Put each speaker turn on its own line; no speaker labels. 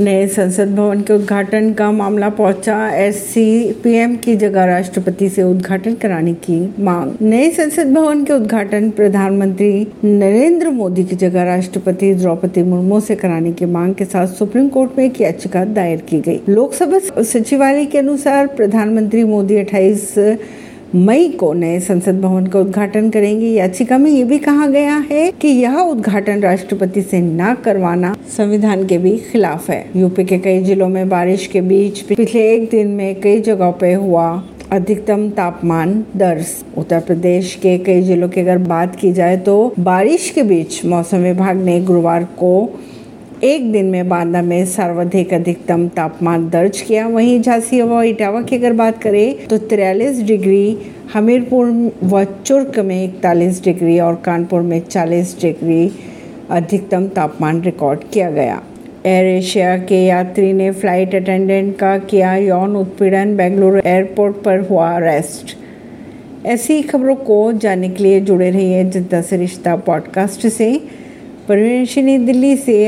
नए संसद भवन के उद्घाटन का मामला पहुँचा। एससी पीएम की जगह राष्ट्रपति से उद्घाटन कराने की मांग। नए संसद भवन के उद्घाटन प्रधानमंत्री नरेंद्र मोदी की जगह राष्ट्रपति द्रौपदी मुर्मू से कराने की मांग के साथ सुप्रीम कोर्ट में एक याचिका दायर की गई। लोकसभा सचिवालय के अनुसार प्रधानमंत्री मोदी अट्ठाईस मई को नए संसद भवन का उद्घाटन करेंगे। याचिका में ये भी कहा गया है कि यह उद्घाटन राष्ट्रपति से न करवाना संविधान के भी खिलाफ है। यूपी के कई जिलों में बारिश के बीच पिछले एक दिन में कई जगहों पे हुआ अधिकतम तापमान दर्ज। उत्तर प्रदेश के कई जिलों की अगर बात की जाए तो बारिश के बीच मौसम विभाग ने गुरुवार को एक दिन में बांदा में सर्वाधिक अधिकतम तापमान दर्ज किया। वहीं झांसी व इटावा की अगर बात करें तो तिरयालीस डिग्री हमीरपुर व चुर्क में इकतालीस डिग्री और कानपुर में 40 डिग्री अधिकतम तापमान रिकॉर्ड किया गया। एयर एशिया के यात्री ने फ़्लाइट अटेंडेंट का किया यौन उत्पीड़न। बेंगलुरु एयरपोर्ट पर हुआ अरेस्ट। ऐसी खबरों को जानने के लिए जुड़े रहिए जनता से रिश्ता पॉडकास्ट से। परवीन दिल्ली से